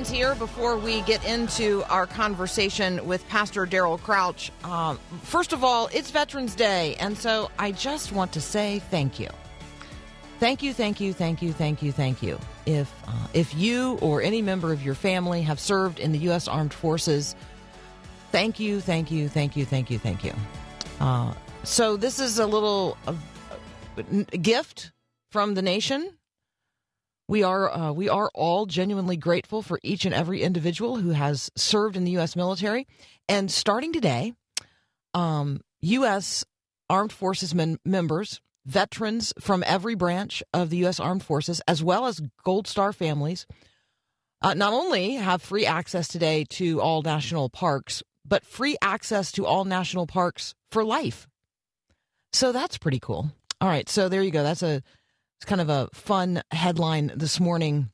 Headlines here before we get into our conversation with Pastor Daryl Crouch. Um, first of all, it's Veterans Day, and so I just want to say thank you. Thank you, thank you, thank you, thank you, thank you. If uh, if you or any member of your family have served in the U.S. Armed Forces, thank you, thank you, thank you, thank you, thank you. Uh, so this is a little uh, gift from the nation we are uh, we are all genuinely grateful for each and every individual who has served in the U.S. military, and starting today, um, U.S. Armed Forces men- members, veterans from every branch of the U.S. Armed Forces, as well as Gold Star families, uh, not only have free access today to all national parks, but free access to all national parks for life. So that's pretty cool. All right, so there you go. That's a it's kind of a fun headline this morning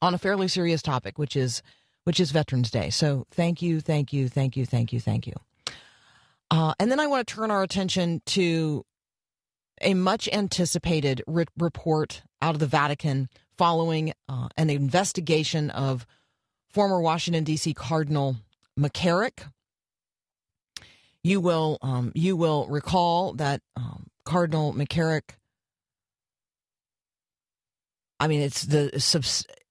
on a fairly serious topic, which is which is Veterans Day. So thank you, thank you, thank you, thank you, thank you. Uh, and then I want to turn our attention to a much anticipated re- report out of the Vatican following uh, an investigation of former Washington D.C. Cardinal McCarrick. You will um, you will recall that um, Cardinal McCarrick I mean, it's the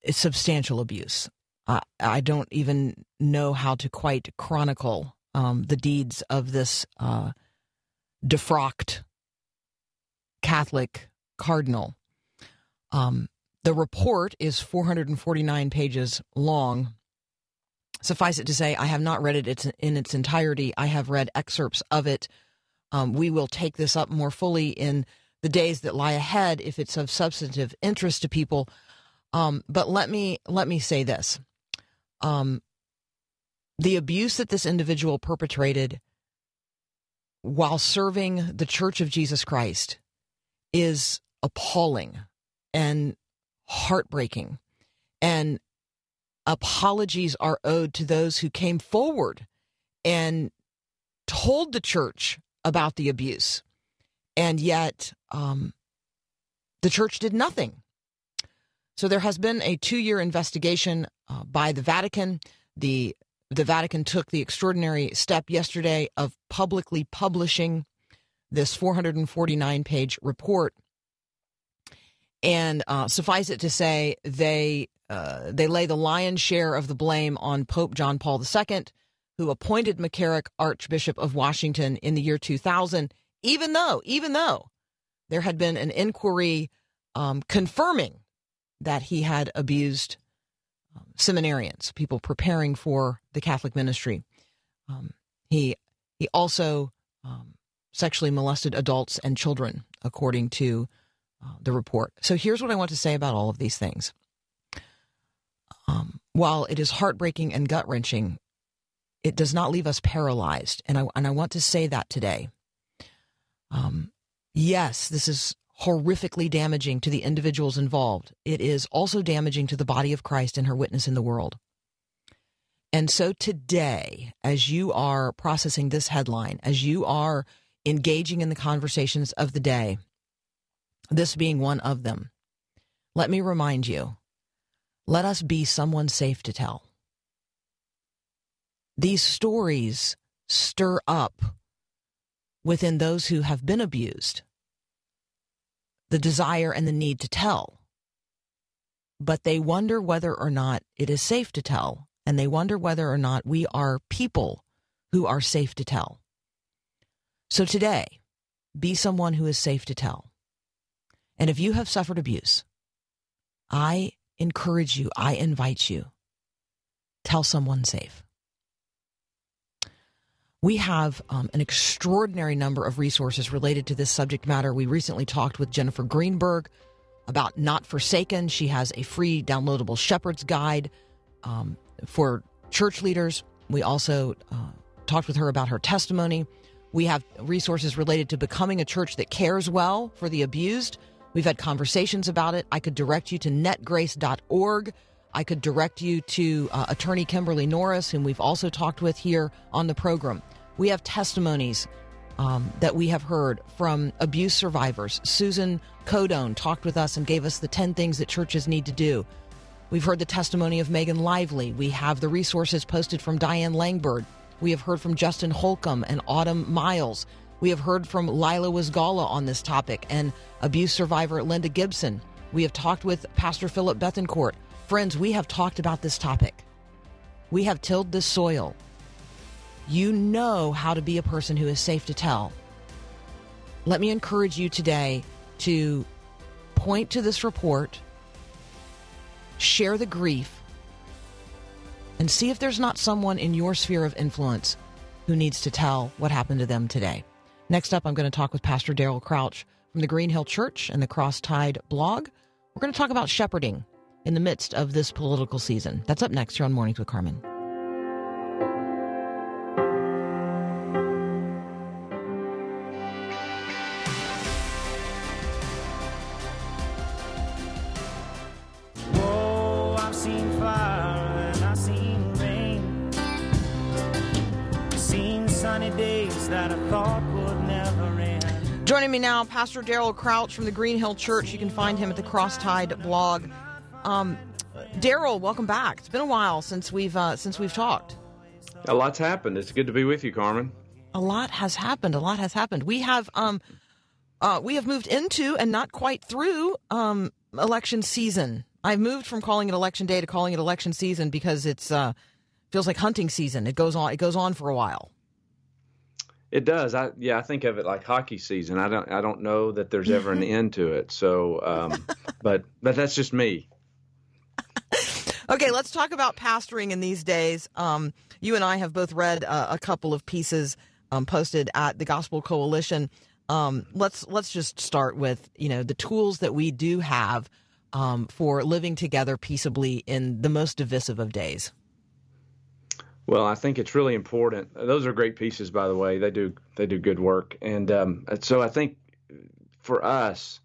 it's substantial abuse. I don't even know how to quite chronicle um, the deeds of this uh, defrocked Catholic cardinal. Um, the report is 449 pages long. Suffice it to say, I have not read it in its entirety. I have read excerpts of it. Um, we will take this up more fully in the days that lie ahead if it's of substantive interest to people. Um, but let me let me say this: um, the abuse that this individual perpetrated while serving the Church of Jesus Christ is appalling and heartbreaking, and apologies are owed to those who came forward and told the church about the abuse and yet um, the church did nothing. So there has been a two-year investigation uh, by the Vatican. The the Vatican took the extraordinary step yesterday of publicly publishing this 449 page report. And uh, suffice it to say, they uh, they lay the lion's share of the blame on Pope John Paul II, who appointed McCarrick Archbishop of Washington in the year 2000 even though, even though there had been an inquiry um, confirming that he had abused um, seminarians, people preparing for the Catholic ministry. Um, he he also um, sexually molested adults and children, according to uh, the report. So here's what I want to say about all of these things. Um, while it is heartbreaking and gut wrenching, it does not leave us paralyzed, and I and I want to say that today. Um, yes, this is horrifically damaging to the individuals involved. It is also damaging to the body of Christ and her witness in the world. And so today, as you are processing this headline, as you are engaging in the conversations of the day, this being one of them, let me remind you let us be someone safe to tell. These stories stir up within those who have been abused the desire and the need to tell. But they wonder whether or not it is safe to tell, and they wonder whether or not we are people who are safe to tell. So today, be someone who is safe to tell. And if you have suffered abuse, I encourage you, I invite you, tell someone safe. We have um, an extraordinary number of resources related to this subject matter. We recently talked with Jennifer Greenberg about Not Forsaken. She has a free downloadable shepherd's guide um, for church leaders. We also uh, talked with her about her testimony. We have resources related to becoming a church that cares well for the abused. We've had conversations about it. I could direct you to netgrace.org. I could direct you to uh, attorney Kimberlee Norris, whom we've also talked with here on the program. We have testimonies um, that we have heard from abuse survivors. Susan Codone talked with us and gave us the 10 things that churches need to do. We've heard the testimony of Megan Lively. We have the resources posted from Diane Langberg. We have heard from Justin Holcomb and Autumn Miles. We have heard from Lila Wizgala on this topic and abuse survivor Linda Gibson. We have talked with Pastor Phillip Bethancourt. Friends, we have talked about this topic. We have tilled this soil. You know how to be a person who is safe to tell. Let me encourage you today to point to this report, share the grief, and see if there's not someone in your sphere of influence who needs to tell what happened to them today. Next up, I'm going to talk with Pastor Daryl Crouch from the Green Hill Church and the Cross Tide blog. We're going to talk about shepherding in the midst of this political season. That's up next here on Mornings with Carmen. Oh, I've seen fire and I've seen rain. Seen sunny days that I thought would never end. Joining me now, Pastor Daryl Crouch from the Green Hill Church. You can find him at the Crosstide blog. Um, Daryl, welcome back. It's been a while since we've uh, since we've talked. A lot's happened. It's good to be with you, Carmen. A lot has happened. A lot has happened. We have um, uh, we have moved into and not quite through um, election season. I've moved from calling it election day to calling it election season because it's uh, feels like hunting season. It goes on. It goes on for a while. It does. I yeah, I think of it like hockey season. I don't I don't know that there's ever an end to it. So, um, but but that's just me. Okay, let's talk about pastoring in these days. Um, you and I have both read uh, a couple of pieces um, posted at the Gospel Coalition. Um, let's let's just start with you know the tools that we do have um, for living together peaceably in the most divisive of days. Well, I think it's really important. Those are great pieces, by the way. They do they do good work, and um, so I think for us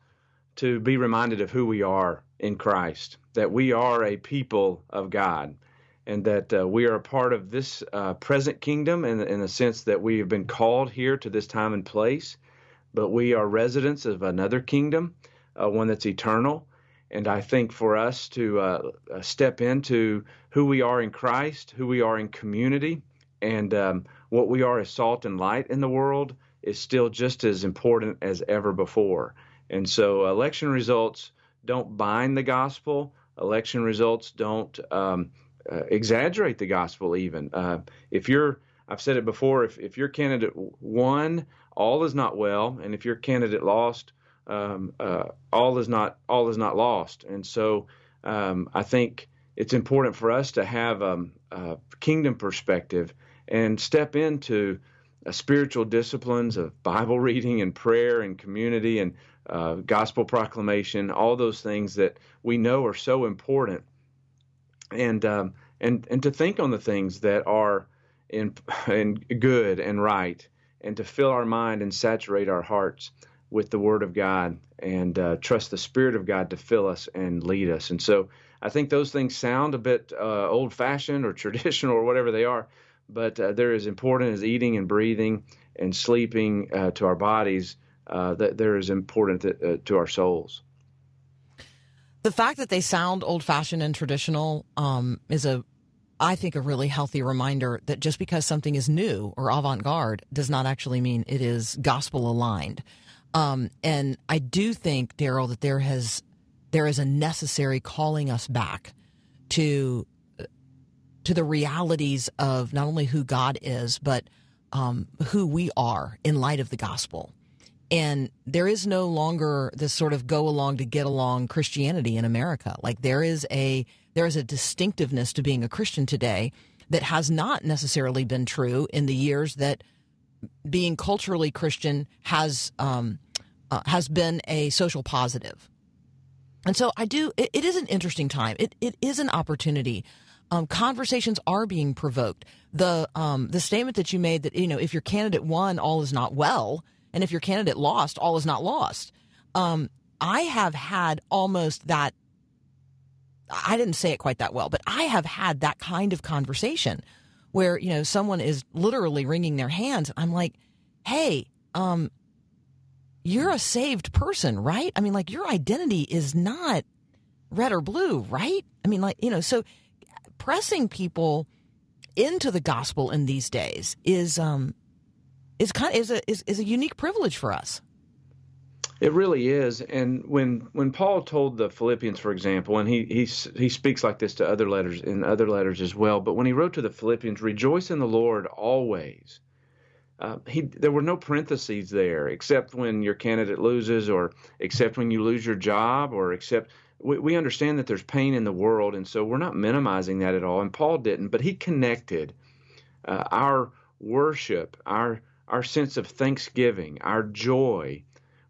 to be reminded of who we are in Christ, that we are a people of God, and that uh, we are a part of this uh, present kingdom, in, in the sense that we have been called here to this time and place, but we are residents of another kingdom, uh, one that's eternal. And I think for us to uh, uh, step into who we are in Christ, who we are in community, and um, what we are as salt and light in the world is still just as important as ever before. And so election results don't bind the gospel. Election results don't um, uh, exaggerate the gospel, even. Uh, if you're, I've said it before, if, if your candidate won, all is not well. And if your candidate lost, um, uh, all is not all is not lost. And so um, I think it's important for us to have um, a kingdom perspective and step into uh, spiritual disciplines of Bible reading and prayer and community and uh, gospel proclamation, all those things that we know are so important, and um, and and to think on the things that are in in good and right, and to fill our mind and saturate our hearts with the Word of God and uh, trust the Spirit of God to fill us and lead us. And so I think those things sound a bit uh, old fashioned or traditional or whatever they are, but uh, they're as important as eating and breathing and sleeping uh, to our bodies. Uh, that they're as important to, uh, to our souls. The fact that they sound old fashioned and traditional um, is a, I think, a really healthy reminder that just because something is new or avant garde does not actually mean it is gospel aligned. Um, and I do think, Daryl, that there has there is a necessary calling us back to to the realities of not only who God is, but um, who we are in light of the gospel. And there is no longer this sort of go along to get along Christianity in America. Like there is a there is a distinctiveness to being a Christian today that has not necessarily been true in the years that being culturally Christian has um, uh, has been a social positive. And so I do. It, it is an interesting time. It it is an opportunity. Um, conversations are being provoked. The um, the statement that you made that you know if your candidate won, all is not well, and if your candidate lost, all is not lost. Um, I have had almost that. I didn't say it quite that well, but I have had that kind of conversation where you know someone is literally wringing their hands. I'm like, hey, um, you're a saved person, right? I mean, like your identity is not red or blue, right? I mean, like, you know, so pressing people into the gospel in these days is um is kind of is a is, is a unique privilege for us. It really is. And when when Paul told the Philippians, for example, and he he he speaks like this to other letters in other letters as well. But when he wrote to the Philippians, rejoice in the Lord always. Uh, he there were no parentheses there, except when your candidate loses, or except when you lose your job, or except we, we understand that there's pain in the world, and so we're not minimizing that at all. And Paul didn't, but he connected uh, our worship, our our sense of thanksgiving, our joy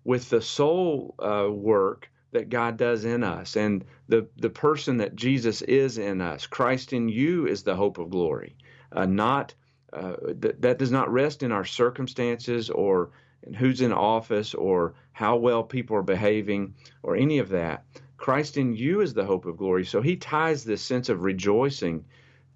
with the soul uh, work that God does in us and the, the person that Jesus is in us. Christ in you is the hope of glory. Uh, not uh, th- that does not rest in our circumstances or in who's in office or how well people are behaving or any of that. Christ in you is the hope of glory. So he ties this sense of rejoicing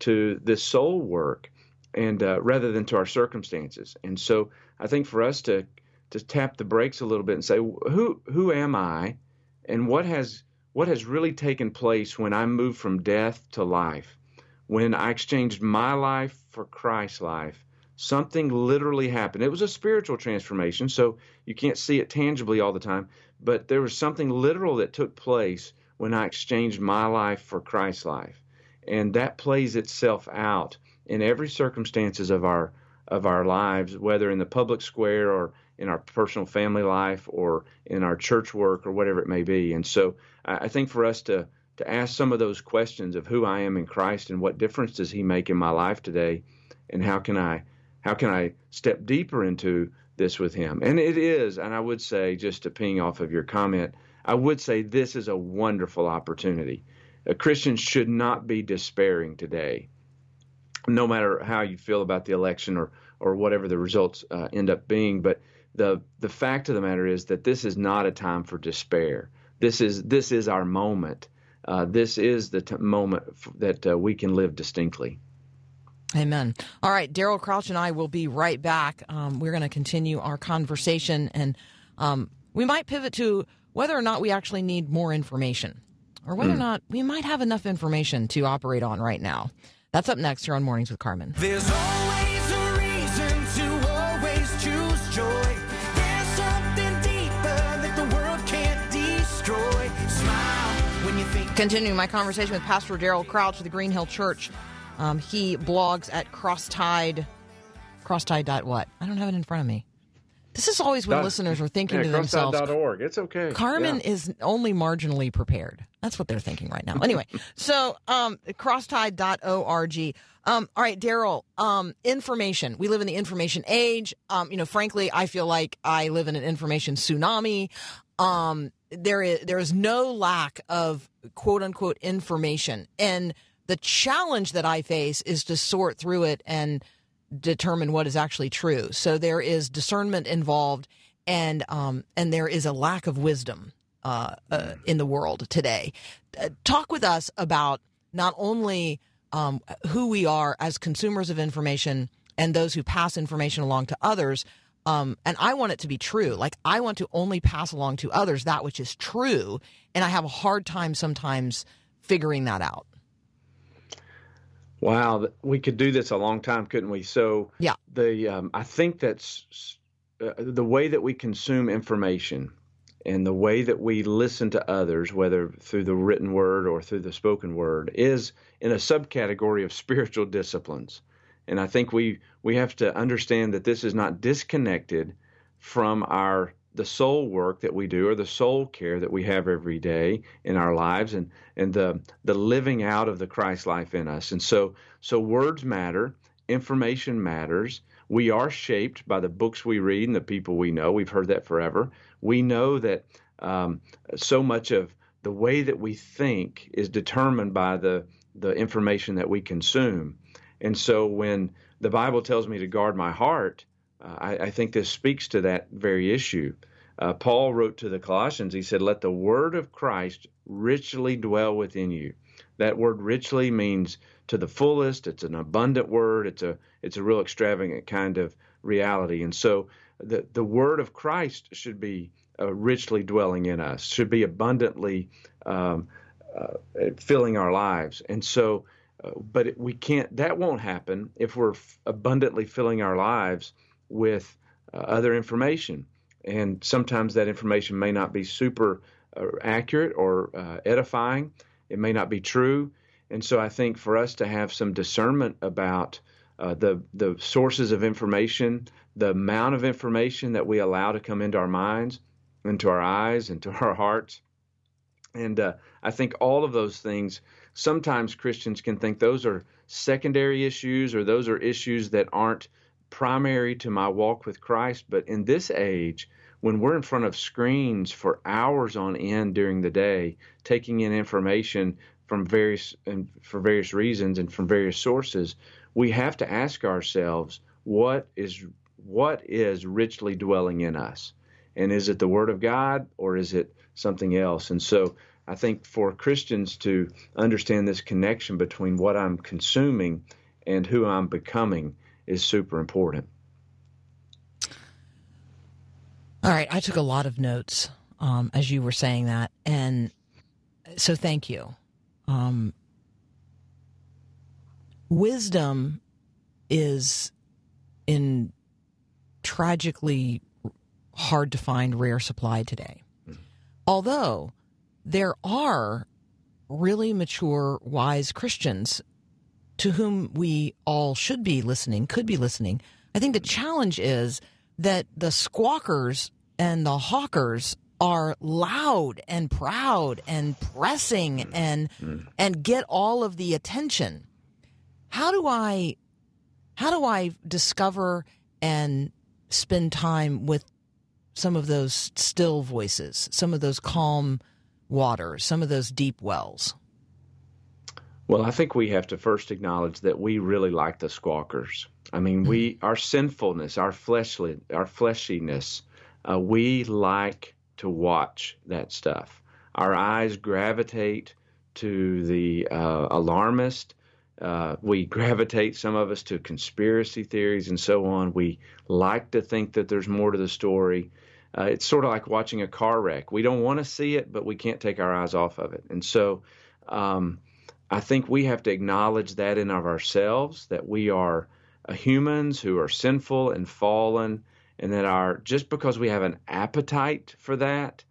to this soul work and uh, rather than to our circumstances. And so I think for us to to tap the brakes a little bit and say who who am I and what has what has really taken place when I moved from death to life? When I exchanged my life for Christ's life something literally happened. It was a spiritual transformation so you can't see it tangibly all the time but there was something literal that took place when I exchanged my life for Christ's life. And that plays itself out in every circumstances of our of our lives whether in the public square or in our personal family life or in our church work or whatever it may be. And so I think for us to to ask some of those questions of who I am in Christ and what difference does he make in my life today and how can I how can I step deeper into this with him? And it is, and I would say just to ping off of your comment, I would say this is a wonderful opportunity. Uh, a Christian should not be despairing today. No matter how you feel about the election or or whatever the results uh, end up being, but the the fact of the matter is that this is not a time for despair. This is this is our moment. Uh, this is the t- moment f- that uh, we can live distinctly. Amen. All right, Daryl Crouch and I will be right back. Um, we're going to continue our conversation, and um, we might pivot to whether or not we actually need more information, or whether or not we might have enough information to operate on right now. That's up next here on Mornings with Carmen. There's always a reason to always choose joy. There's something deeper that the world can't destroy. Smile when you think. Continuing my conversation with Pastor Daryl Crouch of the Green Hill Church. Um, he blogs at crosstide, crosstide dot what? I don't have it in front of me. This is always when Dot- listeners are thinking yeah, to themselves, crosstown.org. It's okay. Carmen Yeah. is only marginally prepared. That's what they're thinking right now. Anyway, so um, crosstide.org. Um, all right, Daryl, um, information. We live in the information age. Um, you know, frankly, I feel like I live in an information tsunami. Um, there is there is no lack of quote unquote information, and the challenge that I face is to sort through it and determine what is actually true. So there is discernment involved, and um, and there is a lack of wisdom uh, uh, in the world today. Uh, talk with us about not only um, who we are as consumers of information and those who pass information along to others. Um, and I want it to be true. Like I want to only pass along to others that which is true, and I have a hard time sometimes figuring that out. Wow, we could do this a long time, couldn't we? So Yeah. the um, I think that's uh, the way that we consume information and the way that we listen to others, whether through the written word or through the spoken word, is in a subcategory of spiritual disciplines. And I think we we have to understand that this is not disconnected from our the soul work that we do or the soul care that we have every day in our lives and and the the living out of the Christ life in us. And so so words matter, information matters. We are shaped by the books we read and the people we know. We've heard that forever. We know that um, so much of the way that we think is determined by the the information that we consume. And so when the Bible tells me to guard my heart, uh, I, I, think this speaks to that very issue. Uh, Paul wrote to the Colossians, he said, Let the word of Christ richly dwell within you. That word richly means to the fullest, it's an abundant word, it's a it's a real extravagant kind of reality. And so the, the word of Christ should be uh, richly dwelling in us, should be abundantly um, uh, filling our lives. And so but it, we can't. That won't happen if we're f- abundantly filling our lives with uh, other information, and sometimes that information may not be super uh, accurate or uh, edifying. It may not be true, and so I think for us to have some discernment about uh, the the sources of information, the amount of information that we allow to come into our minds, into our eyes, into our hearts, and uh, I think all of those things sometimes Christians can think those are secondary issues or those are issues that aren't primary to my walk with Christ. But in this age, when we're in front of screens for hours on end during the day, taking in information from various and for various reasons and from various sources, we have to ask ourselves what is what is richly dwelling in us, and is it the Word of God or is it something else? And so I think for Christians to understand this connection between what I'm consuming and who I'm becoming is super important. All right, I took a lot of notes um, as you were saying that, and so thank you. Um, wisdom is in tragically hard to find rare supply today. Although there are really mature, wise Christians to whom we all should be listening, could be listening. I think the challenge is that the squawkers and the hawkers are loud and proud and pressing mm. and mm. and get all of the attention. How do I how do I discover and spend time with some of those still voices, some of those calm water, some of those deep wells? Well, I think we have to first acknowledge that we really like the squawkers. I mean, we mm. our sinfulness, our fleshly, our fleshiness, uh, we like to watch that stuff. Our eyes gravitate to the uh, alarmist. Uh, we gravitate, some of us, to conspiracy theories and so on. We like to think that there's more to the story uh, it's sort of like watching a car wreck. We don't want to see it, but we can't take our eyes off of it. And so um, I think we have to acknowledge that in of ourselves that we are uh, humans who are sinful and fallen, and that our just because we have an appetite for that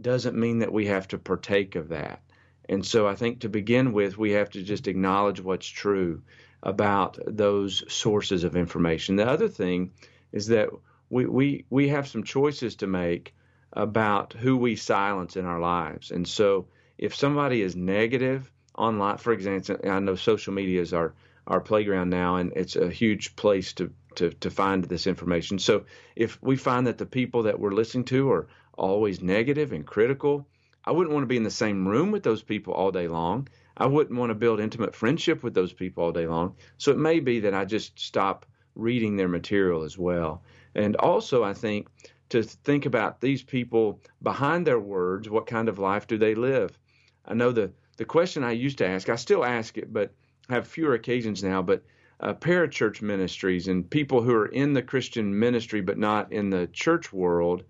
doesn't mean that we have to partake of that. And so I think to begin with, we have to just acknowledge what's true about those sources of information. The other thing is that we, we, we have some choices to make about who we silence in our lives. And so if somebody is negative online, for example, I know social media is our, our playground now, and it's a huge place to, to, to find this information. So if we find that the people that we're listening to are always negative and critical, I wouldn't want to be in the same room with those people all day long. I wouldn't want to build intimate friendship with those people all day long. So it may be that I just stop reading their material as well. And also, I think to think about these people behind their words, what kind of life do they live? I know the, the question I used to ask, I still ask it, but have fewer occasions now, but uh, parachurch ministries and people who are in the Christian ministry but not in the church world,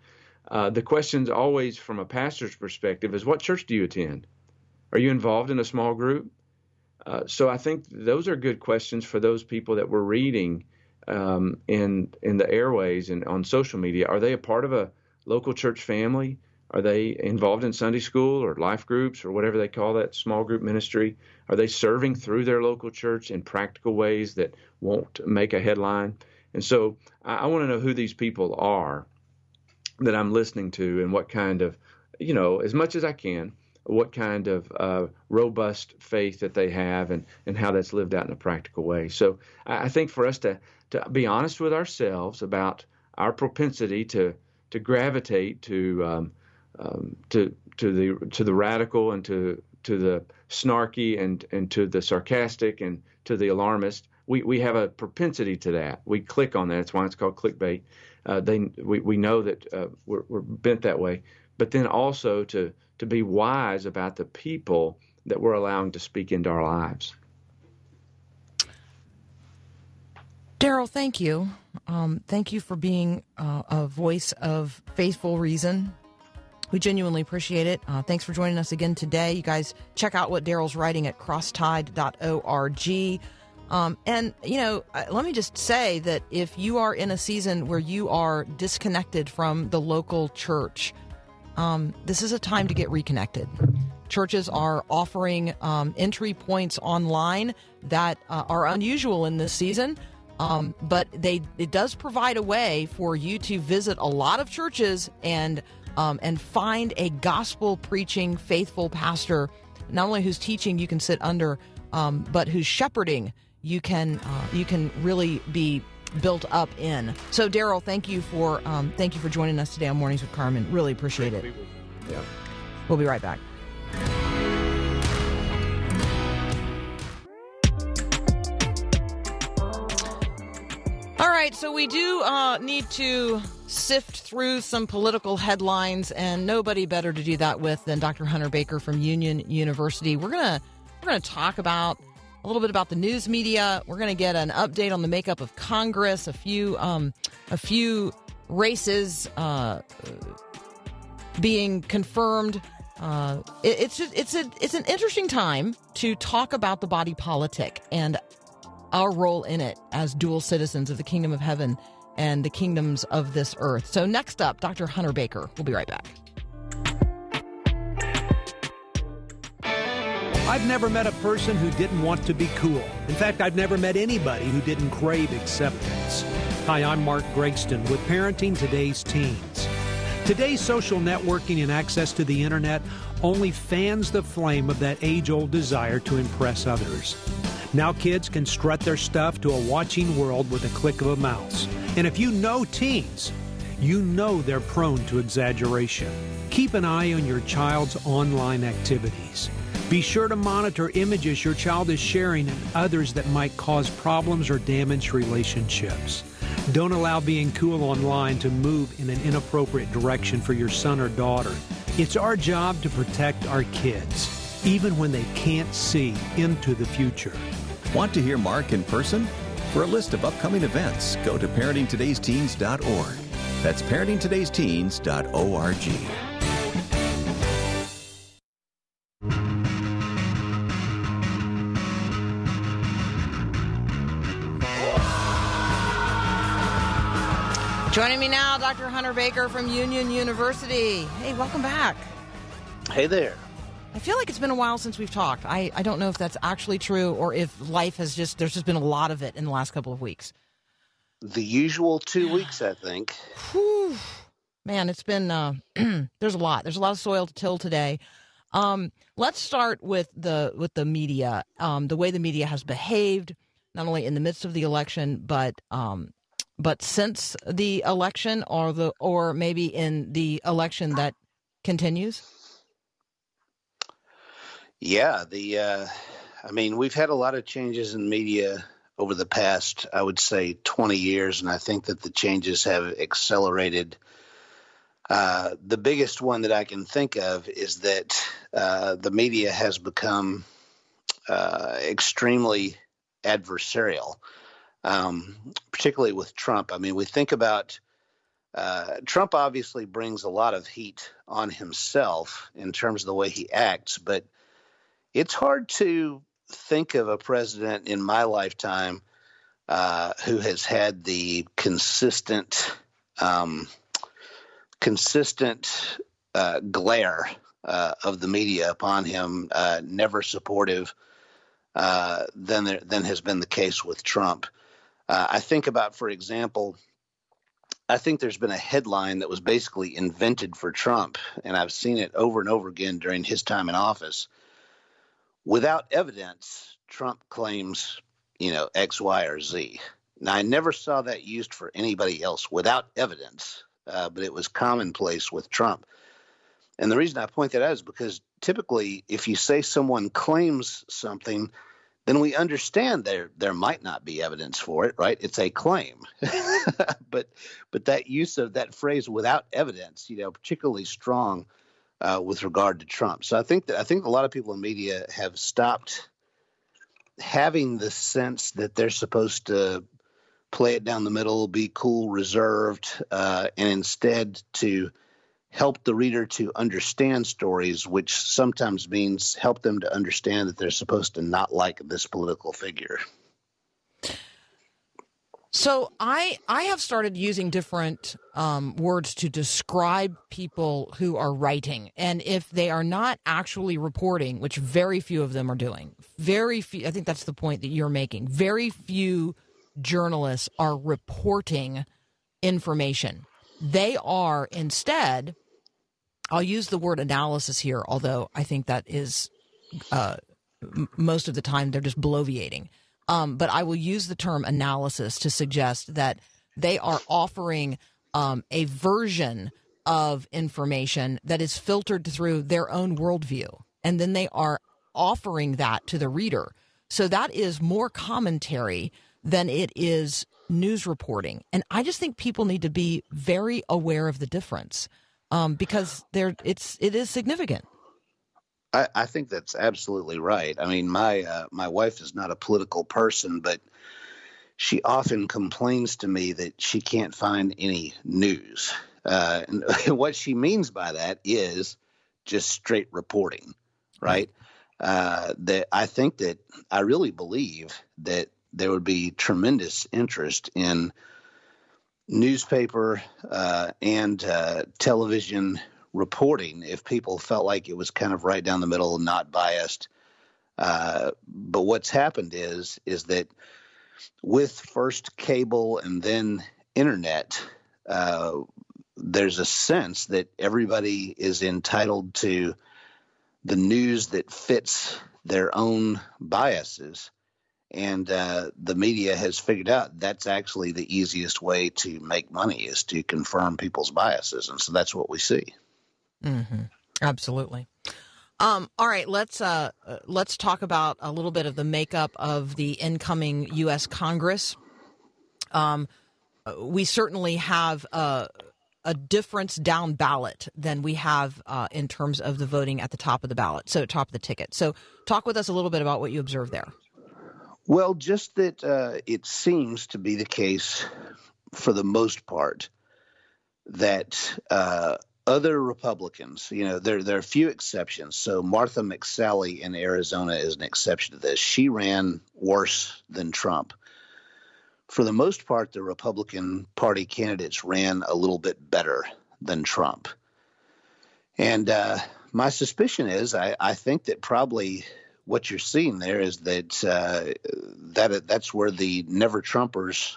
uh, the question's always from a pastor's perspective is what church do you attend? Are you involved in a small group? Uh, so I think those are good questions for those people that we're reading um, in in the airways and on social media? Are they a part of a local church family? Are they involved in Sunday school or life groups or whatever they call that small group ministry? Are they serving through their local church in practical ways that won't make a headline? And so I, I want to know who these people are. that I'm listening to and what kind of, you know, as much as I can, what kind of uh, robust faith that they have and, and how that's lived out in a practical way. So I, I think for us to, to be honest with ourselves about our propensity to to gravitate to um, um, to to the to the radical and to to the snarky and and to the sarcastic and to the alarmist. We we have a propensity to that. We click on that. That's why it's called clickbait. Uh, they we we know that uh, we're, we're bent that way. But then also to to be wise about the people that we're allowing to speak into our lives. Daryl, thank you. Um, thank you for being uh, a voice of faithful reason. We genuinely appreciate it. Uh, thanks for joining us again today. You guys check out what Daryl's writing at crosstide.org. Um, and, you know, uh, let me just say that if you are in a season where you are disconnected from the local church, um, this is a time to get reconnected. Churches are offering um, entry points online that uh, are unusual in this season. Um, but they it does provide a way for you to visit a lot of churches and um, and find a gospel preaching faithful pastor, not only whose teaching you can sit under, um, but whose shepherding you can uh, you can really be built up in. So, Daryl, thank you for um, thank you for joining us today on Mornings with Carmen. Really appreciate it. Yeah. We'll be right back. Right, so we do uh, need to sift through some political headlines, and nobody better to do that with than Dr. Hunter Baker from Union University. We're gonna we're gonna talk about a little bit about the news media. We're gonna get an update on the makeup of Congress, a few um, a few races uh, being confirmed. Uh, it, it's just, it's a it's an interesting time to talk about the body politic and our role in it as dual citizens of the kingdom of heaven and the kingdoms of this earth. So next up, Dr. Hunter Baker. We'll be right back. I've never met a person who didn't want to be cool. In fact, I've never met anybody who didn't crave acceptance. Hi, I'm Mark Gregston with Parenting Today's Teens. Today's social networking and access to the internet only fans the flame of that age old desire to impress others. Now kids can strut their stuff to a watching world with a click of a mouse. And if you know teens, you know they're prone to exaggeration. Keep an eye on your child's online activities. Be sure to monitor images your child is sharing and others that might cause problems or damage relationships. Don't allow being cool online to move in an inappropriate direction for your son or daughter. It's our job to protect our kids, even when they can't see into the future. Want to hear Mark in person? For a list of upcoming events, go to parentingtodaysteens.org. That's parentingtodaysteens.org. Joining me now, Dr. Hunter Baker from Union University. Hey, welcome back. Hey there. I feel like it's been a while since we've talked. I, I don't know if that's actually true or if life has just, there's just been a lot of it in the last couple of weeks. The usual two weeks, I think. Whew. Man, it's been, uh, there's a lot. There's a lot of soil to till today. Um, let's start with the with the media, um, the way the media has behaved, not only in the midst of the election, but um, but since the election, or the or maybe in the election that continues. Yeah, the uh, I mean, we've had a lot of changes in media over the past, I would say, 20 years, and I think that the changes have accelerated. Uh, the biggest one that I can think of is that uh, the media has become uh, extremely adversarial, um, particularly with Trump. I mean, we think about uh, Trump obviously brings a lot of heat on himself in terms of the way he acts, but it's hard to think of a president in my lifetime uh, who has had the consistent, um, consistent uh, glare uh, of the media upon him, uh, never supportive, uh, than there, than has been the case with Trump. Uh, I think about, for example, I think there's been a headline that was basically invented for Trump, and I've seen it over and over again during his time in office. Without evidence, Trump claims, you know, X, Y, or Z. Now, I never saw that used for anybody else without evidence, uh, but it was commonplace with Trump. And the reason I point that out is because typically, if you say someone claims something, then we understand there there might not be evidence for it, right? It's a claim. but but that use of that phrase without evidence, you know, particularly strong uh, with regard to Trump. So I think that I think a lot of people in media have stopped having the sense that they're supposed to play it down the middle, be cool, reserved, uh, and instead to help the reader to understand stories, which sometimes means help them to understand that they're supposed to not like this political figure. So I I have started using different um, words to describe people who are writing, and if they are not actually reporting, which very few of them are doing, very few. I think that's the point that you're making. Very few journalists are reporting information. They are instead. I'll use the word analysis here, although I think that is uh, m- most of the time they're just bloviating. Um, but I will use the term analysis to suggest that they are offering um, a version of information that is filtered through their own worldview. And then they are offering that to the reader. So that is more commentary than it is news reporting. And I just think people need to be very aware of the difference um, because it's it is significant. I, I think that's absolutely right. I mean, my uh, my wife is not a political person, but she often complains to me that she can't find any news. Uh, and what she means by that is just straight reporting, right? Uh, that I think that I really believe that there would be tremendous interest in newspaper uh, and uh, television reporting if people felt like it was kind of right down the middle and not biased. Uh, but what's happened is is that with first cable and then internet, uh, there's a sense that everybody is entitled to the news that fits their own biases. And uh, the media has figured out that's actually the easiest way to make money is to confirm people's biases. And so that's what we see. Mm-hmm. Absolutely. Um, all right, let's uh, uh, let's talk about a little bit of the makeup of the incoming U.S. Congress. Um, uh, we certainly have a, a difference down ballot than we have uh, in terms of the voting at the top of the ballot, so top of the ticket. So, talk with us a little bit about what you observed there. Well, just that uh, it seems to be the case for the most part that uh, other Republicans, you know, there there are few exceptions. So Martha McSally in Arizona is an exception to this. She ran worse than Trump. For the most part, the Republican Party candidates ran a little bit better than Trump. And uh, my suspicion is, I, I think that probably what you're seeing there is that uh, that that's where the never Trumpers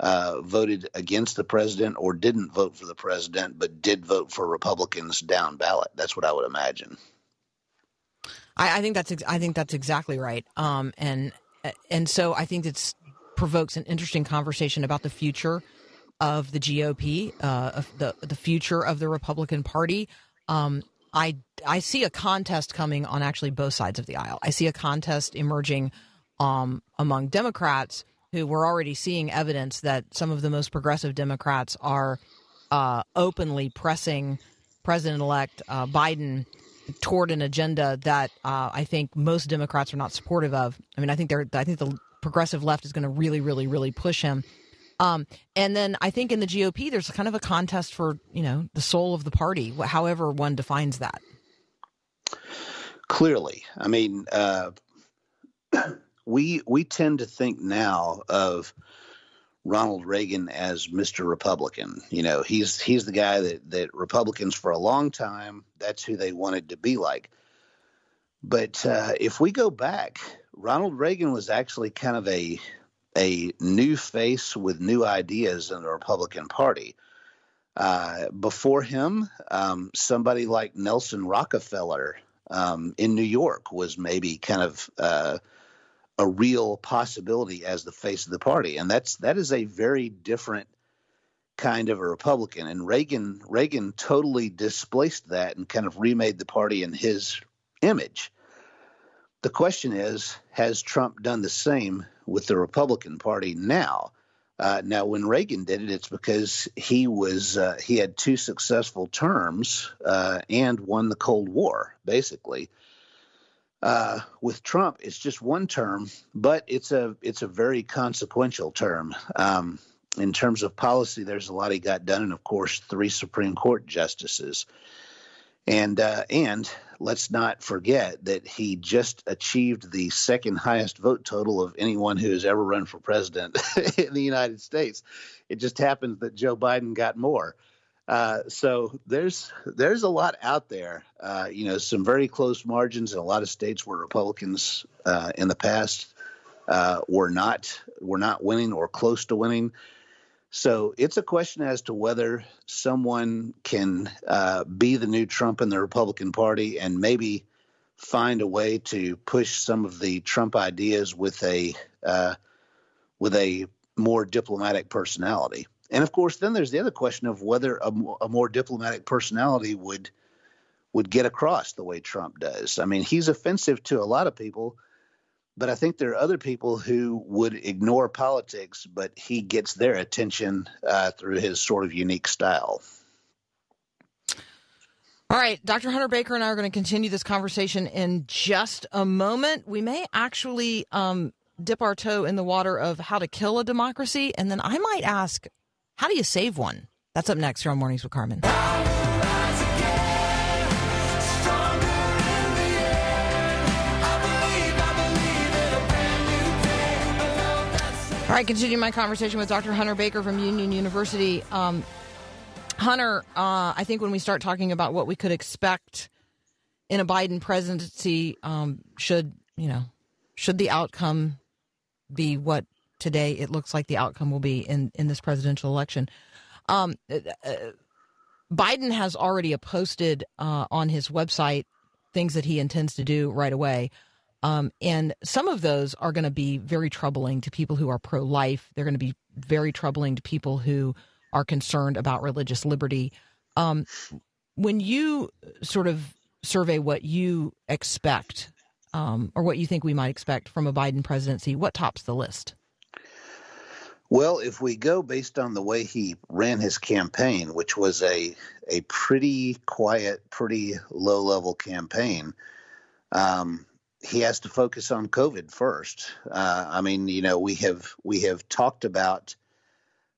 uh, voted against the president or didn't vote for the president, but did vote for Republicans down ballot. That's what I would imagine. I, I think that's I think that's exactly right. Um, and and so I think it's provokes an interesting conversation about the future of the GOP, uh, of the the future of the Republican Party. Um, I I see a contest coming on actually both sides of the aisle. I see a contest emerging um, among Democrats who we're already seeing evidence that some of the most progressive Democrats are uh, openly pressing President-elect uh, Biden toward an agenda that uh, I think most Democrats are not supportive of. I mean, I think they're I think the progressive left is going to really, really, really push him. Um, and then I think in the GOP, there's kind of a contest for you know the soul of the party, however one defines that. Clearly, I mean, uh, we we tend to think now of Ronald Reagan as Mr. Republican. You know, he's he's the guy that that Republicans for a long time that's who they wanted to be like. But uh, if we go back, Ronald Reagan was actually kind of a a new face with new ideas in the Republican Party. Uh, before him, um, somebody like Nelson Rockefeller um, in New York was maybe kind of uh, a real possibility as the face of the party, and that's that is a very different kind of a Republican. And Reagan Reagan totally displaced that and kind of remade the party in his image. The question is, has Trump done the same with the Republican Party now? Uh, now, when Reagan did it, it's because he was uh, he had two successful terms uh, and won the Cold War, basically. Uh, with Trump, it's just one term, but it's a it's a very consequential term. Um, in terms of policy, there's a lot he got done, and of course, three Supreme Court justices. And uh, and let's not forget that he just achieved the second highest vote total of anyone who has ever run for president in the United States. It just happens that Joe Biden got more. Uh, so there's there's a lot out there. Uh, you know, some very close margins in a lot of states where Republicans uh, in the past uh, were not were not winning or close to winning. So it's a question as to whether someone can uh, be the new Trump in the Republican Party and maybe find a way to push some of the Trump ideas with a with a more diplomatic personality. And of course, then there's the other question of whether a, a more diplomatic personality would would get across the way Trump does. I mean, he's offensive to a lot of people, but I think there are other people who would ignore politics, but he gets their attention uh, through his sort of unique style. All right, Dr. Hunter Baker and I are going to continue this conversation in just a moment. We may actually um, dip our toe in the water of how to kill a democracy, and then I might ask, how do you save one? That's up next here on Mornings with Carmen. All right, continue my conversation with Dr. Hunter Baker from Union University. Um, Hunter, uh, I think when we start talking about what we could expect in a Biden presidency, um, should you know, should the outcome be what today it looks like the outcome will be in in this presidential election? Um, uh, uh, Biden has already posted uh, on his website things that he intends to do right away. Um, and some of those are going to be very troubling to people who are pro life. They're going to be very troubling to people who are concerned about religious liberty. Um, when you sort of survey what you expect um, or what you think we might expect from a Biden presidency, what tops the list? Well, if we go based on the way he ran his campaign, which was a a pretty quiet, pretty low level campaign, um, he has to focus on COVID first. Uh, I mean, you know, we have we have talked about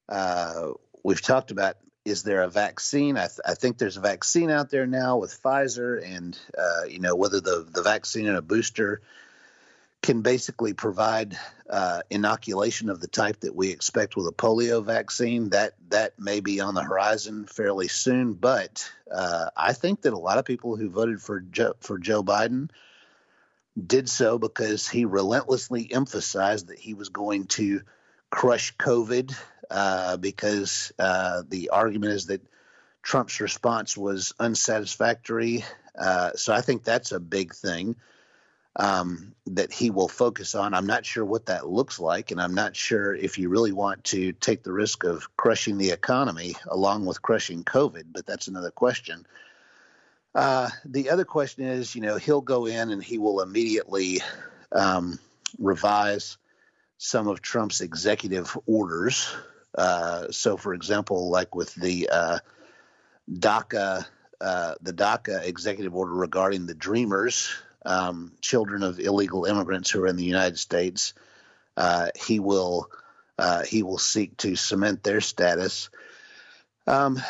uh, we've talked about is there a vaccine? I, th- I, think there's a vaccine out there now with Pfizer, and uh, you know whether the the vaccine and a booster can basically provide uh, inoculation of the type that we expect with a polio vaccine. That that may be on the horizon fairly soon. But uh, I think that a lot of people who voted for Joe, for Joe Biden did so because he relentlessly emphasized that he was going to crush COVID. Uh, because uh, the argument is that Trump's response was unsatisfactory. Uh, so I think that's a big thing um, that he will focus on. I'm not sure what that looks like, and I'm not sure if you really want to take the risk of crushing the economy along with crushing COVID, but that's another question. Uh, the other question is, you know, he'll go in and he will immediately um, revise some of Trump's executive orders. Uh, so, for example, like with the uh, DACA, uh, the DACA executive order regarding the Dreamers, um, children of illegal immigrants who are in the United States, uh, he will uh, he will seek to cement their status. Um,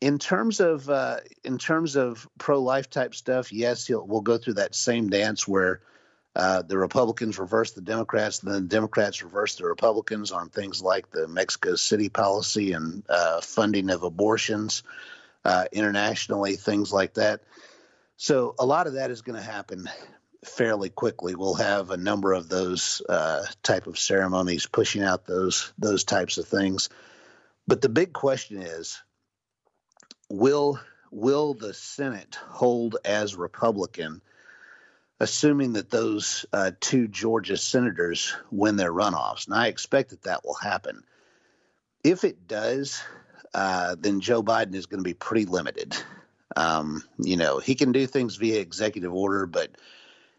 in terms of uh, in terms of pro life type stuff, yes, he'll we'll go through that same dance where uh, the Republicans reverse the Democrats, and then the Democrats reverse the Republicans on things like the Mexico City policy and uh, funding of abortions uh, internationally, things like that. So a lot of that is going to happen fairly quickly. We'll have a number of those uh, type of ceremonies pushing out those those types of things. But the big question is, will will the Senate hold as Republican, assuming that those uh, two Georgia senators win their runoffs? And I expect that that will happen. If it does, uh, then Joe Biden is going to be pretty limited. Um, you know, he can do things via executive order, but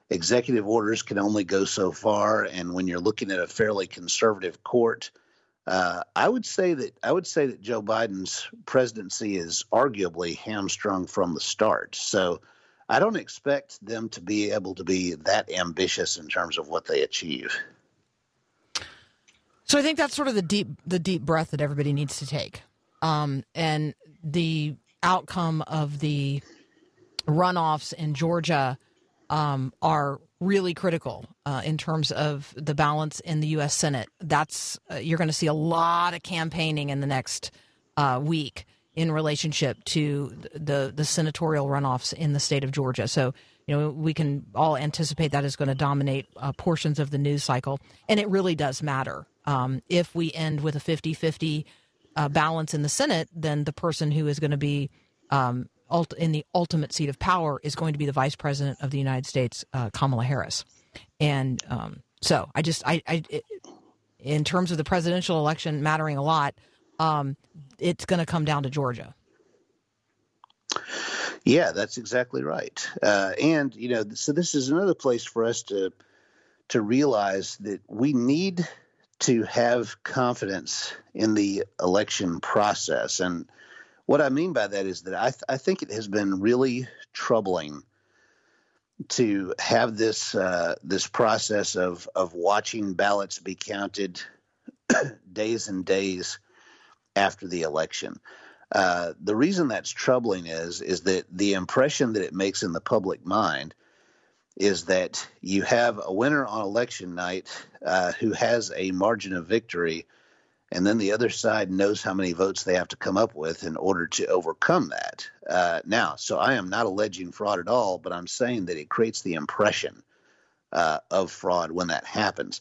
executive orders can only go so far. And when you're looking at a fairly conservative court, uh, I would say that I would say that Joe Biden's presidency is arguably hamstrung from the start. So I don't expect them to be able to be that ambitious in terms of what they achieve. So I think that's sort of the deep the deep breath that everybody needs to take, um, and the outcome of the runoffs in Georgia um, are really critical uh, in terms of the balance in the U.S. Senate. That's uh, you're going to see a lot of campaigning in the next uh, week in relationship to the the senatorial runoffs in the state of Georgia. So you know we can all anticipate that is going to dominate uh, portions of the news cycle, and it really does matter. Um, if we end with a 50-50 uh, balance in the Senate, then the person who is going to be um, ult- in the ultimate seat of power is going to be the Vice President of the United States, uh, Kamala Harris. And um, so, I just, I, I it, in terms of the presidential election mattering a lot, um, it's going to come down to Georgia. Yeah, that's exactly right. Uh, and you know, so this is another place for us to to realize that we need to have confidence in the election process. And what I mean by that is that I, th- I think it has been really troubling to have this uh, this process of of watching ballots be counted days and days after the election. Uh, the reason that's troubling is is that the impression that it makes in the public mind is that you have a winner on election night uh, who has a margin of victory, and then the other side knows how many votes they have to come up with in order to overcome that. Uh, now, so I am not alleging fraud at all, but I'm saying that it creates the impression uh, of fraud when that happens.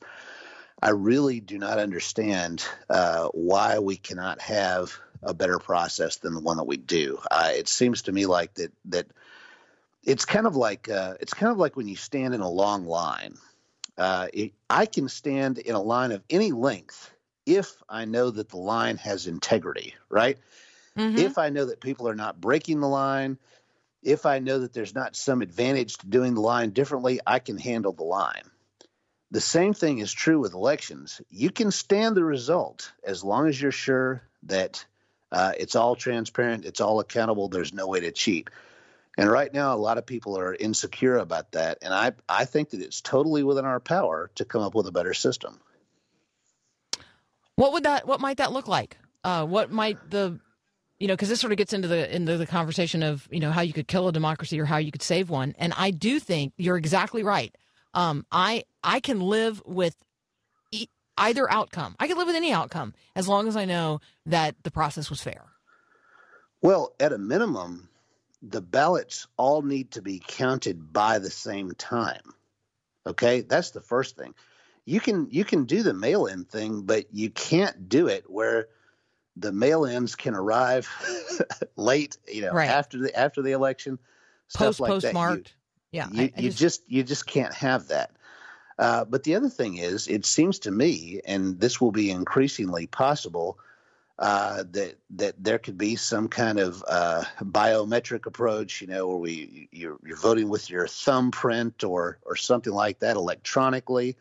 I really do not understand uh, why we cannot have a better process than the one that we do. It seems to me like that that it's kind of like uh, it's kind of like when you stand in a long line. Uh, it, I can stand in a line of any length if I know that the line has integrity, right? Mm-hmm. If I know that people are not breaking the line, if I know that there's not some advantage to doing the line differently, I can handle the line. The same thing is true with elections. You can stand the result as long as you're sure that uh, it's all transparent, it's all accountable, there's no way to cheat. And right now, a lot of people are insecure about that. And I, I think that it's totally within our power to come up with a better system. What would that? What might that look like? Uh, what might the, you know, because this sort of gets into the into the conversation of you know how you could kill a democracy or how you could save one. And I do think you're exactly right. Um, I I can live with e- either outcome. I can live with any outcome as long as I know that the process was fair. Well, at a minimum, the ballots all need to be counted by the same time. Okay, that's the first thing. You can you can do the mail-in thing, but you can't do it where the mail-ins can arrive late, you know, Right. after the after the election. Post like that. You- postmarked. yeah, you, I, I you just, you just can't have that. Uh, but the other thing is, it seems to me, and this will be increasingly possible, uh, that that there could be some kind of uh, biometric approach, you know, where we you're, you're voting with your thumbprint or or something like that electronically,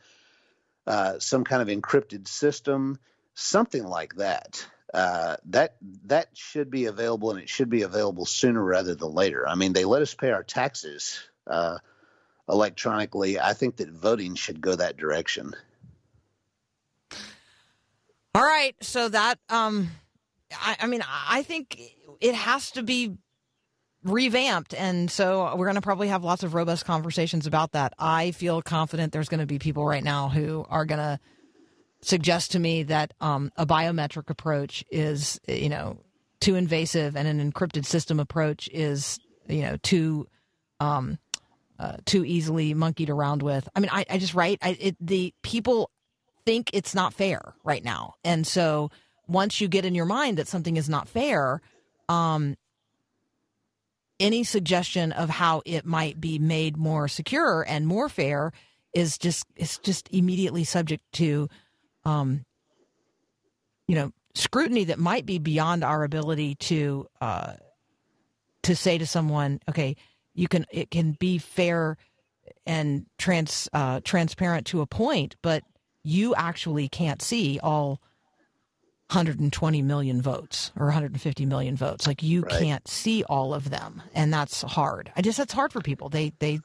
uh, some kind of encrypted system, something like that. Uh, that that should be available, and it should be available sooner rather than later. I mean, they let us pay our taxes uh, electronically. I think that voting should go that direction. All right, so that um, I, I mean, I think it has to be revamped, and so we're going to probably have lots of robust conversations about that. I feel confident there's going to be people right now who are going to suggest to me that um, a biometric approach is, you know, too invasive, and an encrypted system approach is, you know, too um, uh, too easily monkeyed around with. I mean, I, I just right. I, it, the people think it's not fair right now, and so once you get in your mind that something is not fair, um, any suggestion of how it might be made more secure and more fair is just is just immediately subject to, um, you know, scrutiny that might be beyond our ability to uh, to say to someone, okay, you can it can be fair and trans uh, transparent to a point, but you actually can't see all 120 million votes or 150 million votes. Like you Right. can't see all of them, and that's hard. I just that's hard for people. They they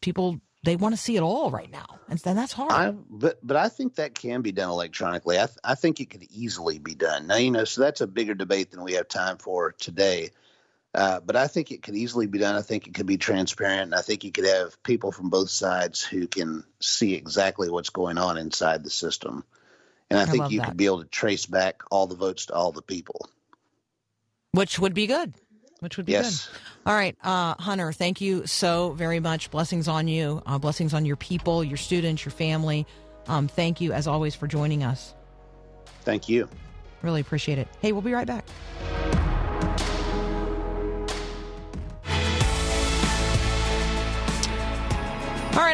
people they want to see it all right now, and then that's hard. I, but but I think that can be done electronically. I th- I think it could easily be done. Now you know, so that's a bigger debate than we have time for today. Uh, but I think it could easily be done. I think it could be transparent. and I think you could have people from both sides who can see exactly what's going on inside the system. And I, I think you that. could be able to trace back all the votes to all the people. which would be good. Which would be Yes. good. All right, uh, Hunter, thank you so very much. Blessings on you. Uh, blessings on your people, your students, your family. Um, thank you, as always, for joining us. Thank you. Really appreciate it. Hey, we'll be right back.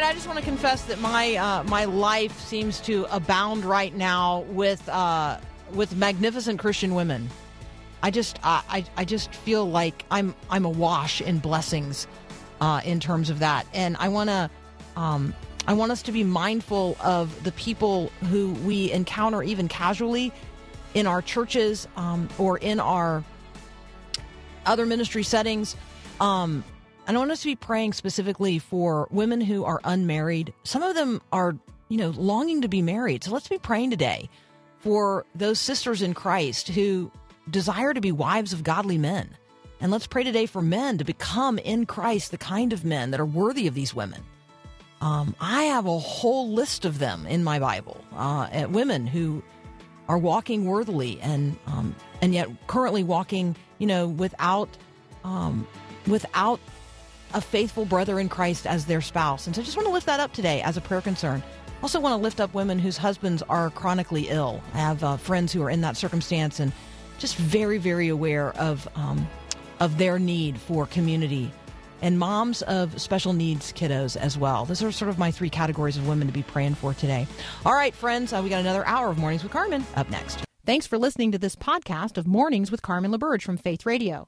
I just want to confess that my uh, my life seems to abound right now with uh, with magnificent Christian women. I just I, I just feel like I'm I'm awash in blessings uh, in terms of that, and I want to um, I want us to be mindful of the people who we encounter even casually in our churches um, or in our other ministry settings. Um, and I want us to be praying specifically for women who are unmarried. Some of them are, you know, longing to be married. So let's be praying today for those sisters in Christ who desire to be wives of godly men. And let's pray today for men to become in Christ the kind of men that are worthy of these women. Um, I have a whole list of them in my Bible. Uh, women who are walking worthily and um, and yet currently walking, you know, without um, without a faithful brother in Christ as their spouse. And so I just want to lift that up today as a prayer concern. Also want to lift up women whose husbands are chronically ill. I have uh, friends who are in that circumstance and just very, very aware of um, of their need for community and moms of special needs kiddos as well. Those are sort of my three categories of women to be praying for today. All right, friends, uh, we got another hour of Mornings with Carmen up next. Thanks for listening to this podcast of Mornings with Carmen LaBerge from Faith Radio.